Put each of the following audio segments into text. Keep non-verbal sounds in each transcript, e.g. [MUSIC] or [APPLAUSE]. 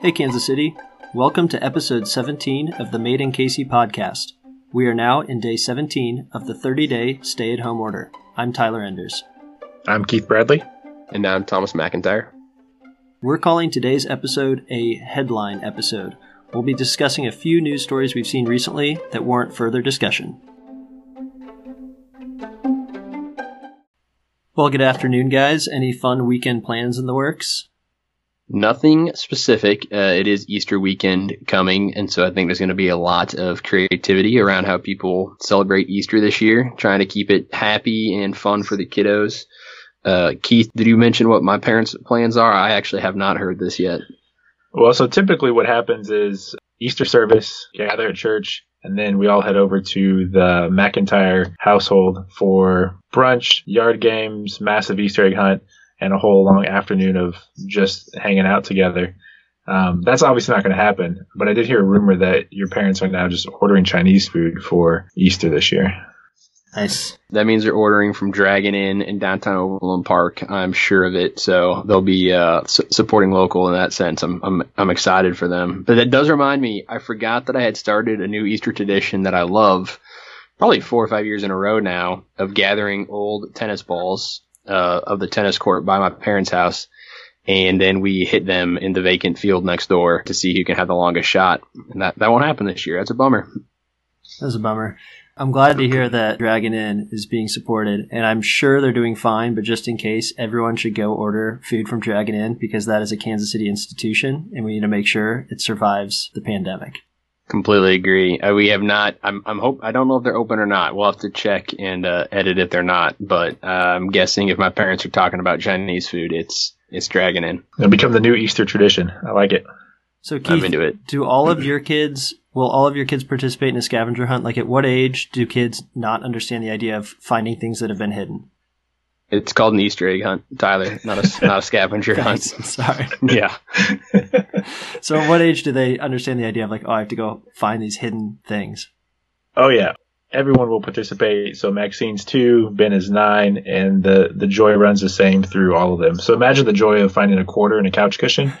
Hey, Kansas City. Welcome to episode 17 of the Made in KC podcast. We are now in day 17 of the 30 day stay at home order. I'm Tyler Enders. I'm Keith Bradley. And I'm Thomas McIntyre. We're calling today's episode a headline episode. We'll be discussing a few news stories we've seen recently that warrant further discussion. Well, good afternoon, guys. Any fun weekend plans in the works? Nothing specific. Uh, it is Easter weekend coming, and so I think there's going to be a lot of creativity around how people celebrate Easter this year, trying to keep it happy and fun for the kiddos. Uh, Keith, did you mention what my parents' plans are? I actually have not heard this yet. Well, so typically what happens is Easter service, gather at church, and then we all head over to the McIntyre household for brunch, yard games, massive Easter egg hunt, and a whole long afternoon of just hanging out together. Um, that's obviously not going to happen, but I did hear a rumor that your parents are now just ordering Chinese food for Easter this year. Nice. That means they're ordering from Dragon Inn in downtown Overland Park. I'm sure of it. So they'll be uh, su- supporting local in that sense. I'm, I'm I'm excited for them. But that does remind me. I forgot that I had started a new Easter tradition that I love, probably four or five years in a row now, of gathering old tennis balls uh, of the tennis court by my parents' house. And then we hit them in the vacant field next door to see who can have the longest shot. And that, that won't happen this year. That's a bummer. That's a bummer. I'm glad to hear that Dragon Inn is being supported, and I'm sure they're doing fine, but just in case, everyone should go order food from Dragon Inn because that is a Kansas City institution, and we need to make sure it survives the pandemic. Completely agree. Uh, we have not. I'm. I'm hope. I don't know if they're open or not. We'll have to check and uh, edit if they're not. But uh, I'm guessing if my parents are talking about Chinese food, it's it's Dragon Inn. It'll become the new Easter tradition. I like it. So Keith, I'm into it. do all of your kids will all of your kids participate in a scavenger hunt? Like at what age do kids not understand the idea of finding things that have been hidden? It's called an Easter egg hunt, Tyler, not a not a [LAUGHS] scavenger hunt. Sorry. [LAUGHS] Yeah. [LAUGHS] [LAUGHS] So at what age do they understand the idea of like, oh, I have to go find these hidden things? Oh yeah, everyone will participate. So Maxine's two, Ben is nine, and the the joy runs the same through all of them. So imagine the joy of finding a quarter in a couch cushion.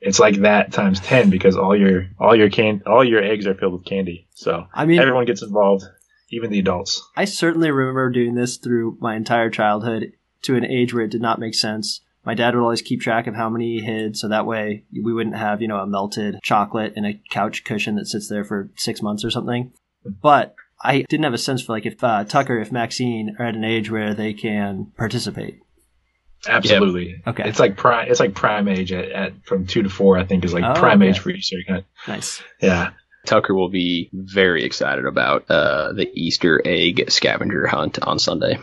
It's like that times ten because all your all your can all your eggs are filled with candy. So I mean, everyone gets involved, even the adults. I certainly remember doing this through my entire childhood to an age where it did not make sense. My dad would always keep track of how many he hid, so that way we wouldn't have, you know, a melted chocolate in a couch cushion that sits there for six months or something. But I didn't have a sense for like if uh, Tucker, if Maxine are at an age where they can participate. Absolutely. Okay. It's like prime. It's like prime age at, at from two to four. I think is like Oh, prime okay. age for Easter egg hunt. Nice. Yeah. Tucker will be very excited about uh, the Easter egg scavenger hunt on Sunday.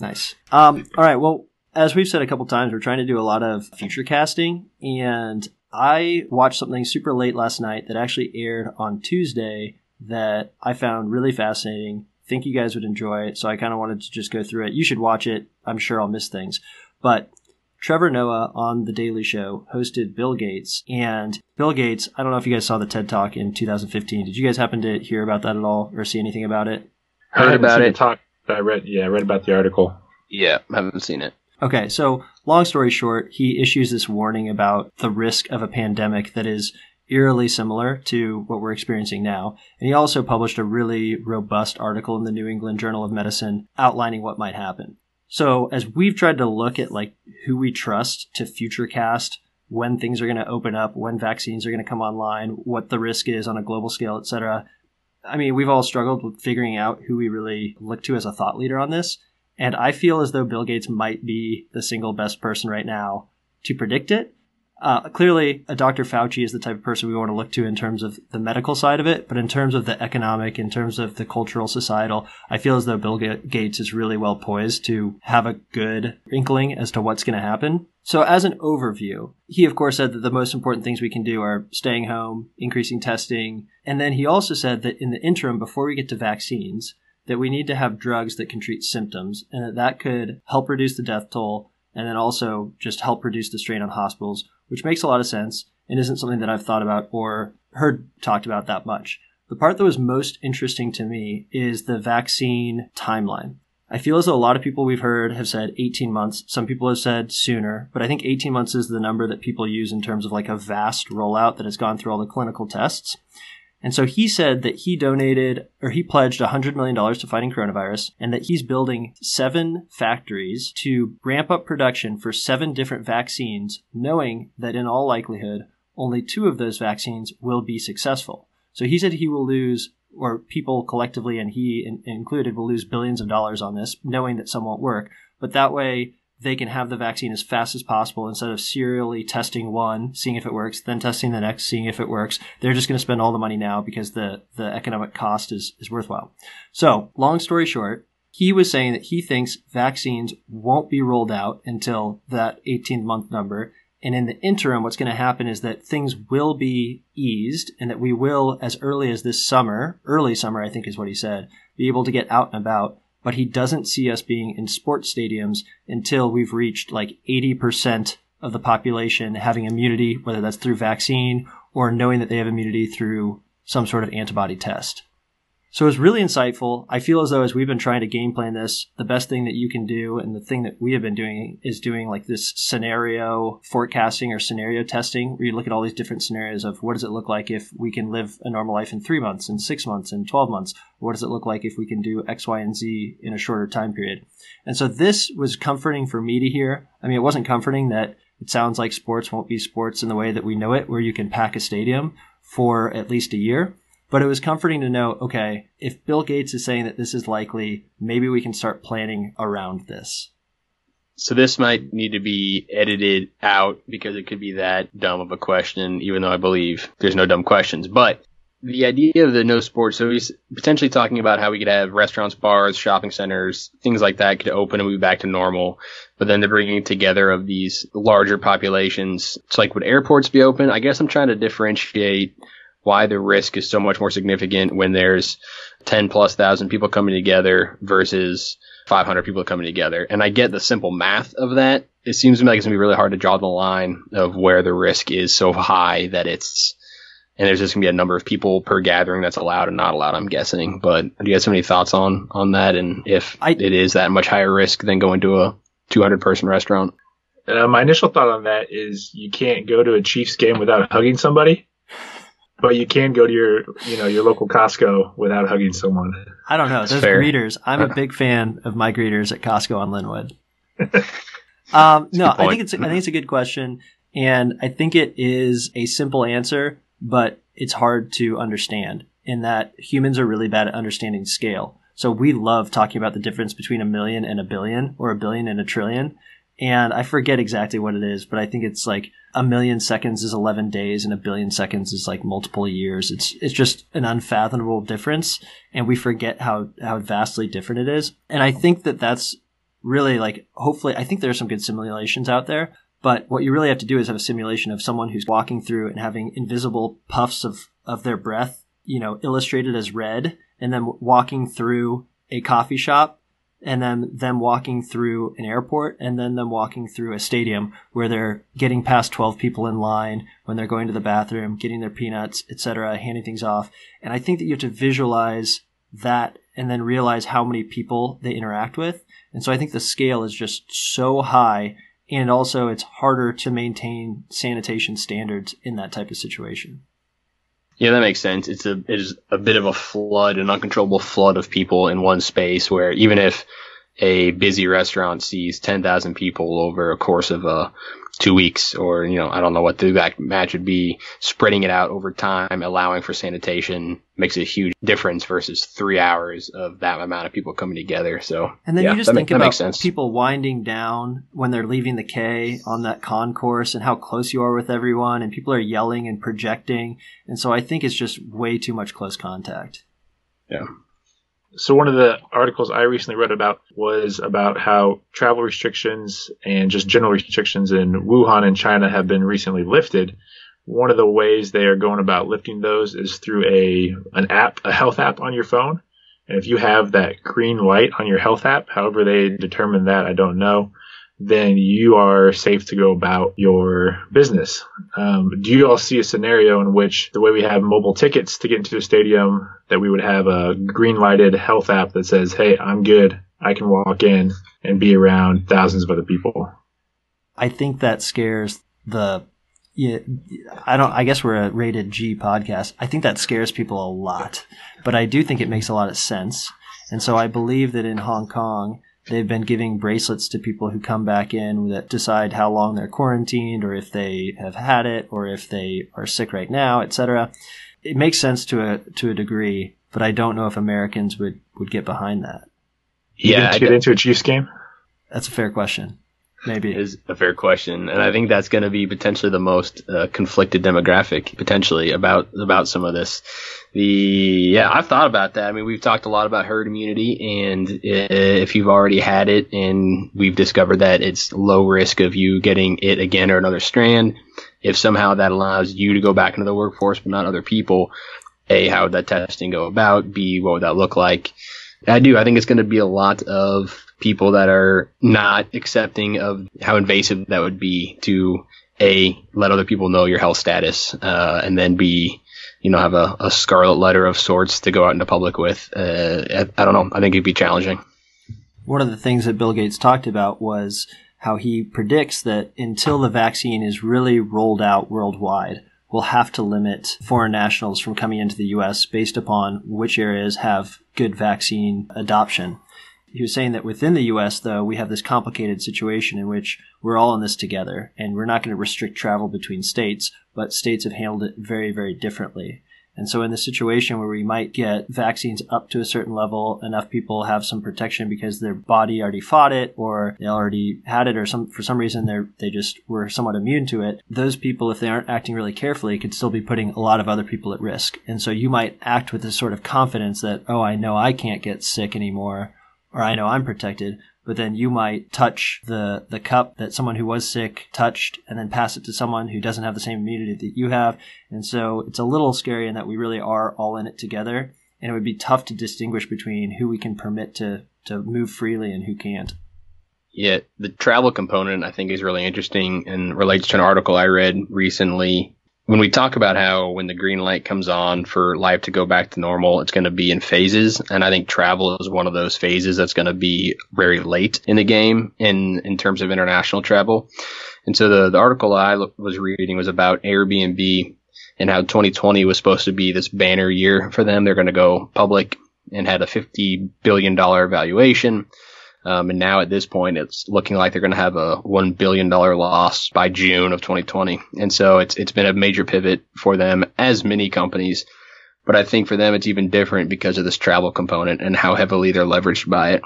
Nice. Um, all right. Well, as we've said a couple times, we're trying to do a lot of future casting, and I watched something super late last night that actually aired on Tuesday that I found really fascinating. Think you guys would enjoy it, so I kind of wanted to just go through it. You should watch it. I'm sure I'll miss things, but Trevor Noah on The Daily Show hosted Bill Gates, and Bill Gates. I don't know if you guys saw the TED Talk in 2015. Did you guys happen to hear about that at all or see anything about it? I Heard haven't about seen the it. Talk. I read. Yeah, I read about the article. Yeah, haven't seen it. Okay, so long story short, he issues this warning about the risk of a pandemic that is eerily similar to what we're experiencing now. And he also published a really robust article in the New England Journal of Medicine outlining what might happen. So as we've tried to look at like who we trust to future cast when things are going to open up, when vaccines are going to come online, what the risk is on a global scale, etc. I mean, we've all struggled with figuring out who we really look to as a thought leader on this. And I feel as though Bill Gates might be the single best person right now to predict it. Uh, clearly, a Dr. Fauci is the type of person we want to look to in terms of the medical side of it, but in terms of the economic, in terms of the cultural, societal, I feel as though Bill Ga- Gates is really well poised to have a good inkling as to what's going to happen. So, as an overview, he of course said that the most important things we can do are staying home, increasing testing, and then he also said that in the interim, before we get to vaccines, that we need to have drugs that can treat symptoms and that that could help reduce the death toll and then also just help reduce the strain on hospitals, which makes a lot of sense and isn't something that I've thought about or heard talked about that much. The part that was most interesting to me is the vaccine timeline. I feel as though a lot of people we've heard have said 18 months. Some people have said sooner, but I think 18 months is the number that people use in terms of like a vast rollout that has gone through all the clinical tests. And so he said that he donated or he pledged $100 million to fighting coronavirus and that he's building seven factories to ramp up production for seven different vaccines, knowing that in all likelihood, only two of those vaccines will be successful. So he said he will lose or people collectively and he in, included will lose billions of dollars on this, knowing that some won't work. But that way, they can have the vaccine as fast as possible instead of serially testing one, seeing if it works, then testing the next, seeing if it works. They're just going to spend all the money now because the, the economic cost is, is worthwhile. So, long story short, he was saying that he thinks vaccines won't be rolled out until that 18 month number and in the interim, what's going to happen is that things will be eased and that we will, as early as this summer, early summer, I think is what he said, be able to get out and about. But he doesn't see us being in sports stadiums until we've reached like 80% of the population having immunity, whether that's through vaccine or knowing that they have immunity through some sort of antibody test. So it was really insightful. I feel as though as we've been trying to game plan this, the best thing that you can do and the thing that we have been doing is doing like this scenario forecasting or scenario testing where you look at all these different scenarios of what does it look like if we can live a normal life in three months, in six months, in 12 months? What does it look like if we can do X, Y, and Z in a shorter time period? And so this was comforting for me to hear. I mean, it wasn't comforting that it sounds like sports won't be sports in the way that we know it, where you can pack a stadium for at least a year but it was comforting to know, okay, if Bill Gates is saying that this is likely, maybe we can start planning around this. So this might need to be edited out because it could be that dumb of a question, even though I believe there's no dumb questions. But the idea of the no sports, so he's potentially talking about how we could have restaurants, bars, shopping centers, things like that could open and move back to normal. But then the bringing together of these larger populations. It's like, would airports be open? I guess I'm trying to differentiate why the risk is so much more significant when there's 10 plus thousand people coming together versus 500 people coming together. And I get the simple math of that. It seems to me like it's gonna be really hard to draw the line of where the risk is so high that it's, and there's just gonna be a number of people per gathering that's allowed and not allowed, I'm guessing. But do you guys have any thoughts on, on that? And if I, it is that much higher risk than going to a 200 person restaurant? Uh, my initial thought on that is you can't go to a Chiefs game without hugging somebody but you can go to your you know your local Costco without hugging someone. I don't know. That's Those fair. greeters. I'm a [LAUGHS] big fan of my greeters at Costco on Linwood. [LAUGHS] um, no, I think it's I think it's a good question, and I think it is a simple answer, but it's hard to understand. In that humans are really bad at understanding scale. So we love talking about the difference between a million and a billion, or a billion and a trillion. And I forget exactly what it is, but I think it's like a million seconds is 11 days and a billion seconds is like multiple years. It's, it's just an unfathomable difference. And we forget how, how vastly different it is. And I think that that's really like, hopefully, I think there are some good simulations out there. But what you really have to do is have a simulation of someone who's walking through and having invisible puffs of, of their breath, you know, illustrated as red and then walking through a coffee shop and then them walking through an airport and then them walking through a stadium where they're getting past 12 people in line when they're going to the bathroom, getting their peanuts, etc., handing things off. And I think that you have to visualize that and then realize how many people they interact with. And so I think the scale is just so high and also it's harder to maintain sanitation standards in that type of situation. Yeah, that makes sense. It's a it is a bit of a flood, an uncontrollable flood of people in one space where even if a busy restaurant sees 10,000 people over a course of uh, two weeks, or, you know, I don't know what the exact match would be, spreading it out over time, allowing for sanitation makes a huge difference versus three hours of that amount of people coming together. So, and then yeah, you just think ma- about people winding down when they're leaving the K on that concourse and how close you are with everyone, and people are yelling and projecting. And so I think it's just way too much close contact. Yeah. So one of the articles I recently read about was about how travel restrictions and just general restrictions in Wuhan and China have been recently lifted. One of the ways they are going about lifting those is through a an app, a health app on your phone. And if you have that green light on your health app, however they determine that, I don't know, then you are safe to go about your business. Um, do you all see a scenario in which the way we have mobile tickets to get into a stadium, that we would have a green lighted health app that says, Hey, I'm good. I can walk in and be around thousands of other people. I think that scares the yeah, I don't. I guess we're a rated G podcast. I think that scares people a lot, but I do think it makes a lot of sense. And so I believe that in Hong Kong, they've been giving bracelets to people who come back in that decide how long they're quarantined, or if they have had it, or if they are sick right now, etc. It makes sense to a to a degree, but I don't know if Americans would would get behind that. Yeah, to get into a Chiefs game. That's a fair question. Maybe is a fair question, and I think that's going to be potentially the most uh, conflicted demographic potentially about about some of this. The yeah, I've thought about that. I mean, we've talked a lot about herd immunity, and if you've already had it, and we've discovered that it's low risk of you getting it again or another strand, if somehow that allows you to go back into the workforce but not other people, a how would that testing go about? B what would that look like? I do. I think it's going to be a lot of people that are not accepting of how invasive that would be to a let other people know your health status, uh, and then b you know have a, a, scarlet letter of sorts to go out into public with. Uh, I, I don't know. I think it'd be challenging. One of the things that Bill Gates talked about was how he predicts that until the vaccine is really rolled out worldwide, we'll have to limit foreign nationals from coming into the U.S. based upon which areas have good vaccine adoption. He was saying that within the U.S., though, we have this complicated situation in which we're all in this together, and we're not going to restrict travel between states, but states have handled it very, very differently. And so, in the situation where we might get vaccines up to a certain level, enough people have some protection because their body already fought it, or they already had it, or some for some reason they they just were somewhat immune to it. Those people, if they aren't acting really carefully, could still be putting a lot of other people at risk. And so, you might act with this sort of confidence that, oh, I know I can't get sick anymore, or I know I'm protected but then you might touch the, the cup that someone who was sick touched and then pass it to someone who doesn't have the same immunity that you have. And so it's a little scary in that we really are all in it together. And it would be tough to distinguish between who we can permit to, to move freely and who can't. Yeah, the travel component I think is really interesting and relates to an article I read recently when we talk about how when the green light comes on for life to go back to normal, it's going to be in phases. And I think travel is one of those phases that's going to be very late in the game in, in terms of international travel. And so the, the article I was reading was about Airbnb and how 2020 was supposed to be this banner year for them. They're going to go public and had a $50 billion valuation. Um, and now at this point, it's looking like they're going to have a one billion dollar loss by June of 2020. And so it's it's been a major pivot for them, as many companies. But I think for them, it's even different because of this travel component and how heavily they're leveraged by it.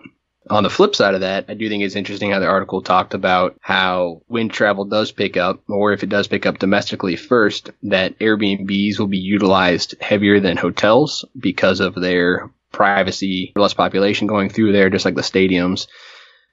On the flip side of that, I do think it's interesting how the article talked about how when travel does pick up, or if it does pick up domestically first, that Airbnbs will be utilized heavier than hotels because of their privacy, less population going through there, just like the stadiums.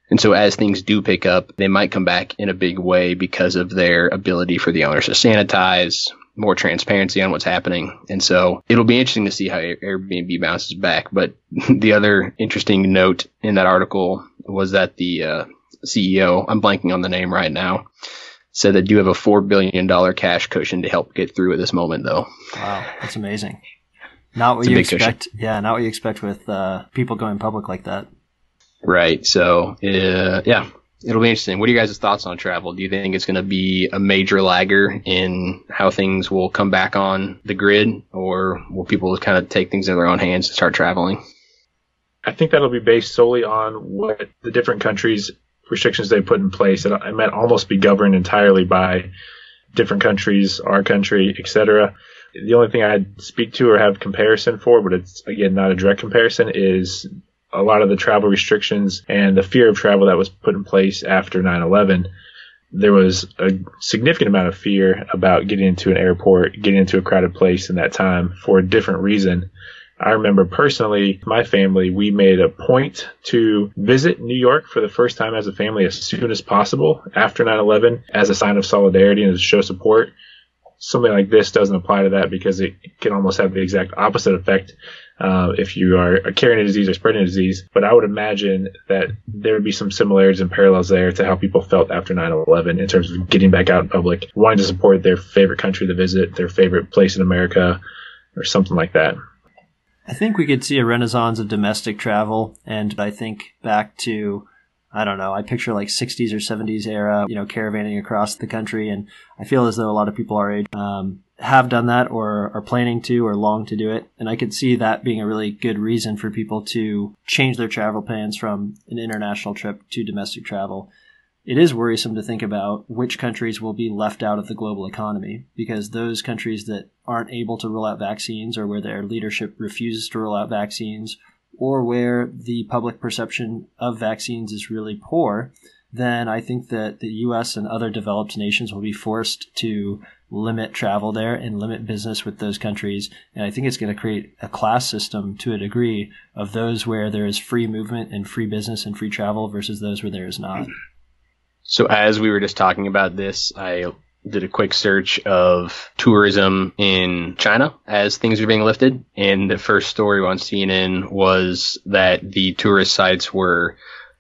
And so as things do pick up, they might come back in a big way because of their ability for the owners to sanitize, more transparency on what's happening. And so it'll be interesting to see how Airbnb bounces back. But [LAUGHS] the other interesting note in that article was that the uh, CEO, I'm blanking on the name right now, said that do have a $4 billion cash cushion to help get through at this moment, though. Wow, that's amazing. Not what you expect. Cushion. Yeah, not what you expect with uh, people going public like that. Right. So, uh, yeah, it'll be interesting. What are you guys' thoughts on travel? Do you think it's going to be a major lagger in how things will come back on the grid, or will people kind of take things in their own hands and start traveling? I think that'll be based solely on what the different countries' restrictions they put in place. It, it might almost be governed entirely by different countries, our country, etc the only thing I'd speak to or have comparison for, but it's again not a direct comparison, is a lot of the travel restrictions and the fear of travel that was put in place after 9/11. There was a significant amount of fear about getting into an airport, getting into a crowded place in that time for a different reason. I remember personally, my family, we made a point to visit New York for the first time as a family as soon as possible after 9-11 as a sign of solidarity and to show support something like this doesn't apply to that because it can almost have the exact opposite effect uh, if you are carrying a disease or spreading a disease. But I would imagine that there would be some similarities and parallels there to how people felt after 9/11 in terms of getting back out in public, wanting to support their favorite country to visit, their favorite place in America, or something like that. I think we could see a renaissance of domestic travel, and I think back to I don't know. I picture like 60s or 70s era, you know, caravanning across the country, and I feel as though a lot of people our age um, have done that or are planning to or long to do it. And I could see that being a really good reason for people to change their travel plans from an international trip to domestic travel. It is worrisome to think about which countries will be left out of the global economy because those countries that aren't able to roll out vaccines or where their leadership refuses to roll out vaccines or where the public perception of vaccines is really poor, then I think that the US and other developed nations will be forced to limit travel there and limit business with those countries. And I think it's going to create a class system to a degree of those where there is free movement and free business and free travel versus those where there is not. So as we were just talking about this, I did a quick search of tourism in China as things are being lifted. And the first story on CNN was that the tourist sites were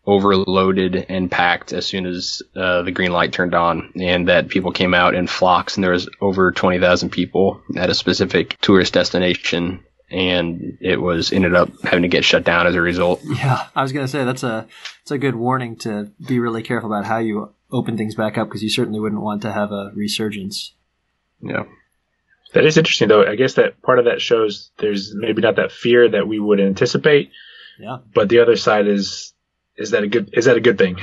overloaded and packed as soon as uh, the green light turned on, and that people came out in flocks, and there was over 20,000 people at a specific tourist destination. And it was ended up having to get shut down as a result. Yeah, I was gonna say that's a it's a good warning to be really careful about how you open things back up because you certainly wouldn't want to have a resurgence. Yeah. That is interesting, though. I guess that part of that shows there's maybe not that fear that we would anticipate. Yeah. But the other side is is that a good is that a good thing?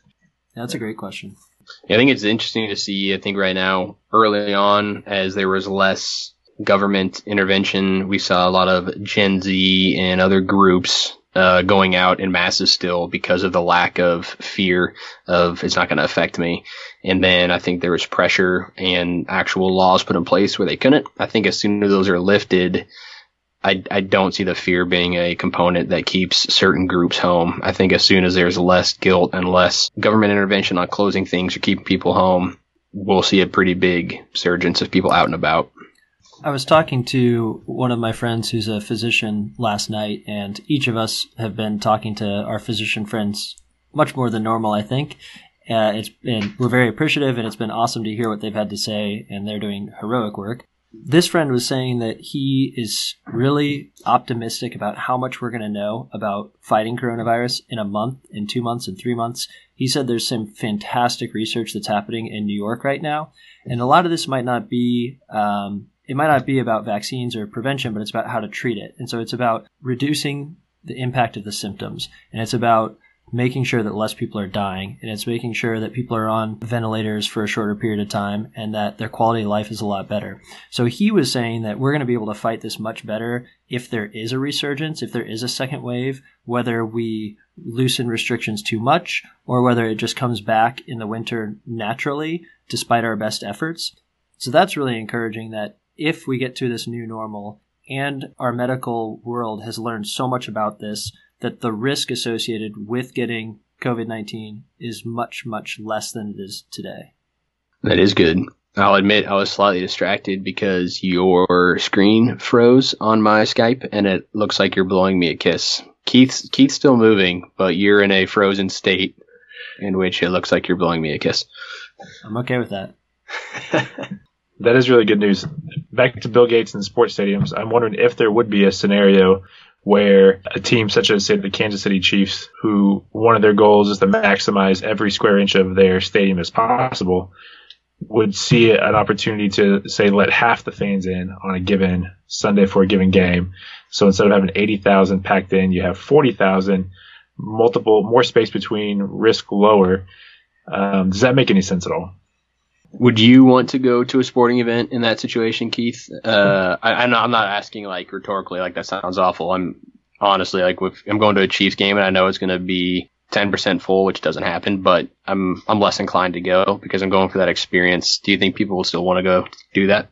[LAUGHS] That's a great question. Yeah, I think it's interesting to see. I think right now, early on, as there was less government intervention, we saw a lot of Gen Z and other groups uh, going out in masses still because of the lack of fear of it's not going to affect me. And then I think there was pressure and actual laws put in place where they couldn't. I think as soon as those are lifted, I, I don't see the fear being a component that keeps certain groups home. I think as soon as there's less guilt and less government intervention on closing things or keeping people home, we'll see a pretty big surgence of people out and about. I was talking to one of my friends who's a physician last night, and each of us have been talking to our physician friends much more than normal, I think. Uh, it's been we're very appreciative, and it's been awesome to hear what they've had to say, and they're doing heroic work. This friend was saying that he is really optimistic about how much we're going to know about fighting coronavirus in a month, in two months, in three months. He said there's some fantastic research that's happening in New York right now, and a lot of this might not be um, it might not be about vaccines or prevention, but it's about how to treat it. And so it's about reducing the impact of the symptoms. And it's about making sure that less people are dying. And it's making sure that people are on ventilators for a shorter period of time and that their quality of life is a lot better. So he was saying that we're going to be able to fight this much better if there is a resurgence, if there is a second wave, whether we loosen restrictions too much or whether it just comes back in the winter naturally despite our best efforts. So that's really encouraging that if we get to this new normal and our medical world has learned so much about this that the risk associated with getting COVID 19 is much, much less than it is today. That is good. I'll admit I was slightly distracted because your screen froze on my Skype and it looks like you're blowing me a kiss. Keith's, Keith's still moving, but you're in a frozen state in which it looks like you're blowing me a kiss. I'm okay with that. [LAUGHS] that is really good news. Back to Bill Gates and sports stadiums, I'm wondering if there would be a scenario where a team such as say the Kansas City Chiefs, who one of their goals is to maximize every square inch of their stadium as possible, would see an opportunity to say let half the fans in on a given Sunday for a given game. So instead of having 80,000 packed in, you have 40,000, multiple more space between, risk lower. Um, does that make any sense at all? Would you want to go to a sporting event in that situation, Keith? Uh, I, I'm not, I'm not asking like rhetorically, like that sounds awful. I'm honestly like, if I'm going to a Chiefs game and I know it's going to be 10% full, which doesn't happen, but I'm, I'm less inclined to go because I'm going for that experience. Do you think people will still want to go do that?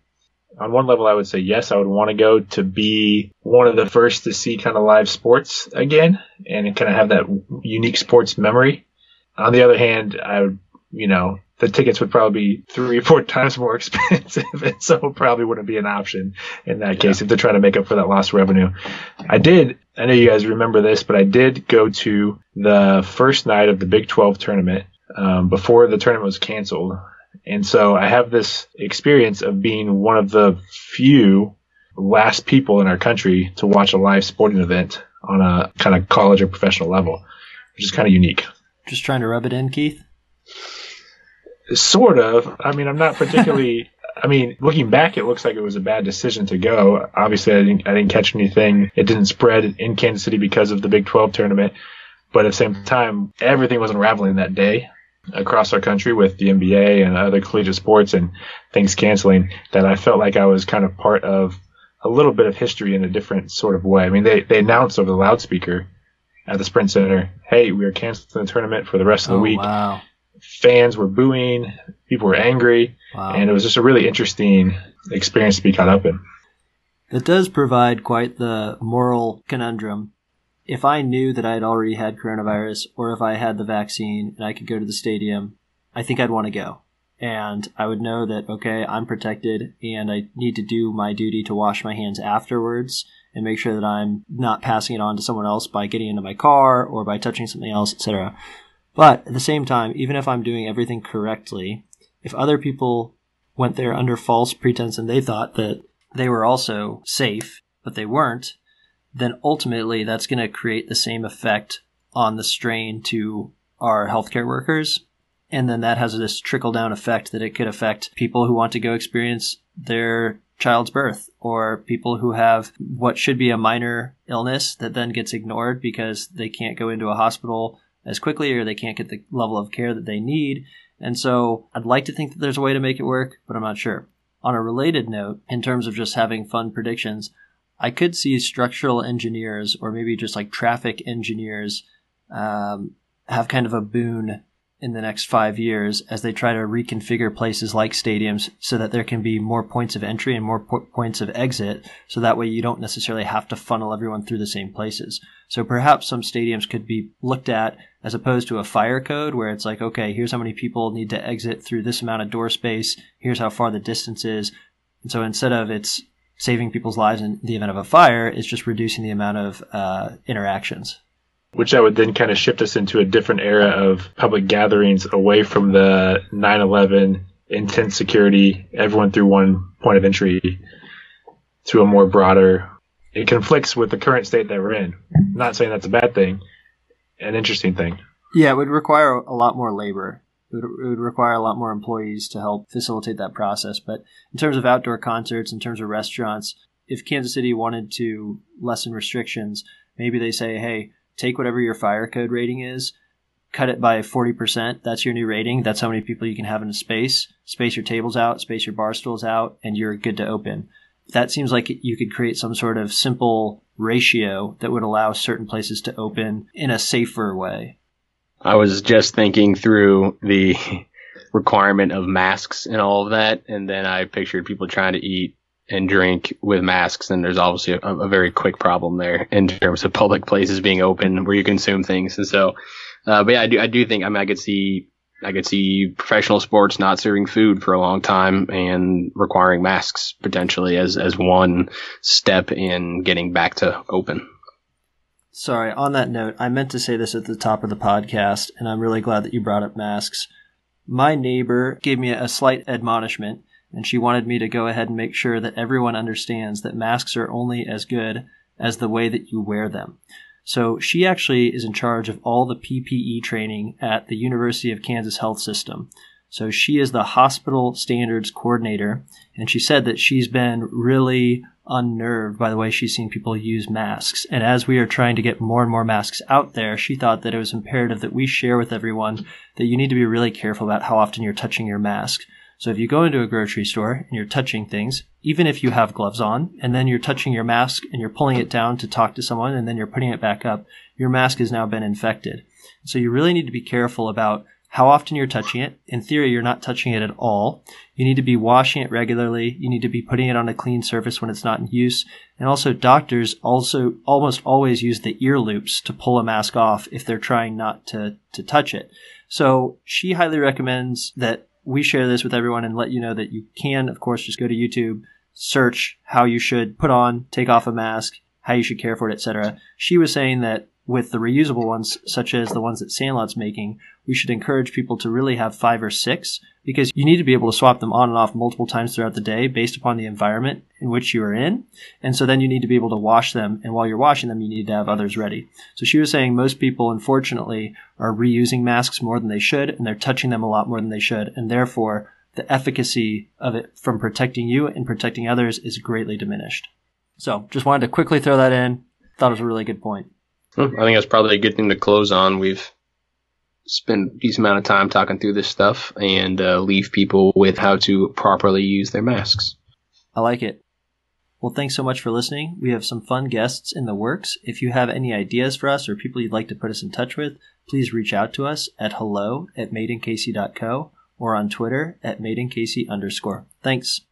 On one level, I would say yes, I would want to go to be one of the first to see kind of live sports again and kind of have that unique sports memory. On the other hand, I would, you know, the tickets would probably be three or four times more [LAUGHS] expensive, and so it probably wouldn't be an option in that case yeah. if they're trying to make up for that lost revenue. I did, I know you guys remember this, but I did go to the first night of the Big 12 tournament um, before the tournament was canceled. And so I have this experience of being one of the few last people in our country to watch a live sporting event on a kind of college or professional level, which is kind of unique. Just trying to rub it in, Keith? Sort of. I mean, I'm not particularly. [LAUGHS] I mean, looking back, it looks like it was a bad decision to go. Obviously, I didn't, I didn't catch anything. It didn't spread in Kansas City because of the Big 12 tournament. But at the same time, everything was unraveling that day across our country with the NBA and other collegiate sports and things canceling that I felt like I was kind of part of a little bit of history in a different sort of way. I mean, they, they announced over the loudspeaker at the Sprint Center, hey, we are canceling the tournament for the rest of the oh, week. Wow. Fans were booing, people were angry, Wow. and it was just a really interesting experience to be caught up in. It does provide quite the moral conundrum. If I knew that I had already had coronavirus or if I had the vaccine and I could go to the stadium, I think I'd want to go. And I would know that, okay, I'm protected and I need to do my duty to wash my hands afterwards and make sure that I'm not passing it on to someone else by getting into my car or by touching something else, etc. But at the same time, even if I'm doing everything correctly, if other people went there under false pretense and they thought that they were also safe, but they weren't, then ultimately that's going to create the same effect on the strain to our healthcare workers. And then that has this trickle down effect that it could affect people who want to go experience their child's birth or people who have what should be a minor illness that then gets ignored because they can't go into a hospital as quickly or they can't get the level of care that they need. And so I'd like to think that there's a way to make it work, but I'm not sure. On a related note, in terms of just having fun predictions, I could see structural engineers or maybe just like traffic engineers um, have kind of a boon in the next five years as they try to reconfigure places like stadiums so that there can be more points of entry and more po- points of exit. So that way you don't necessarily have to funnel everyone through the same places. So perhaps some stadiums could be looked at as opposed to a fire code where it's like, okay, here's how many people need to exit through this amount of door space. Here's how far the distance is. And so instead of it's saving people's lives in the event of a fire, it's just reducing the amount of uh, interactions. Which that would then kind of shift us into a different era of public gatherings away from the 9 11 intense security, everyone through one point of entry, to a more broader. It conflicts with the current state that we're in. not saying that's a bad thing, an interesting thing. Yeah, it would require a lot more labor. It would, it would require a lot more employees to help facilitate that process. But in terms of outdoor concerts, in terms of restaurants, if Kansas City wanted to lessen restrictions, maybe they say, hey, take whatever your fire code rating is, cut it by 40%. That's your new rating. That's how many people you can have in a space. Space your tables out, space your bar stools out, and you're good to open. That seems like you could create some sort of simple ratio that would allow certain places to open in a safer way. I was just thinking through the [LAUGHS] requirement of masks and all of that, and then I pictured people trying to eat and drink with masks, and there's obviously a, a very quick problem there in terms of public places being open where you consume things. And so, uh, but yeah, I do, I do think, I mean, I could see, I could see professional sports not serving food for a long time and requiring masks potentially as, as one step in getting back to open. Sorry, on that note, I meant to say this at the top of the podcast, and I'm really glad that you brought up masks. My neighbor gave me a slight admonishment, and she wanted me to go ahead and make sure that everyone understands that masks are only as good as the way that you wear them. So she actually is in charge of all the PPE training at the University of Kansas Health System. So she is the hospital standards coordinator, and she said that she's been really unnerved by the way she's seen people use masks. And as we are trying to get more and more masks out there, she thought that it was imperative that we share with everyone that you need to be really careful about how often you're touching your mask. So if you go into a grocery store and you're touching things, even if you have gloves on, and then you're touching your mask and you're pulling it down to talk to someone and then you're putting it back up, your mask has now been infected. So you really need to be careful about how often you're touching it. In theory, you're not touching it at all. You need to be washing it regularly. You need to be putting it on a clean surface when it's not in use. And also doctors also almost always use the ear loops to pull a mask off if they're trying not to, to touch it. So she highly recommends that we share this with everyone and let you know that you can, of course, just go to YouTube, search how you should put on, take off a mask, how you should care for it, etc. She was saying that with the reusable ones, such as the ones that Sandlot's making, we should encourage people to really have five or six because you need to be able to swap them on and off multiple times throughout the day based upon the environment in which you are in. And so then you need to be able to wash them. And while you're washing them, you need to have others ready. So she was saying most people, unfortunately, are reusing masks more than they should and they're touching them a lot more than they should. And therefore, the efficacy of it from protecting you and protecting others is greatly diminished. So just wanted to quickly throw that in. Thought it was a really good point. I think that's probably a good thing to close on. We've spent a decent amount of time talking through this stuff and uh, leave people with how to properly use their masks. I like it. Well, thanks so much for listening. We have some fun guests in the works. If you have any ideas for us or people you'd like to put us in touch with, please reach out to us at hello at madeinkc.co or on Twitter at madeincasey underscore. Thanks.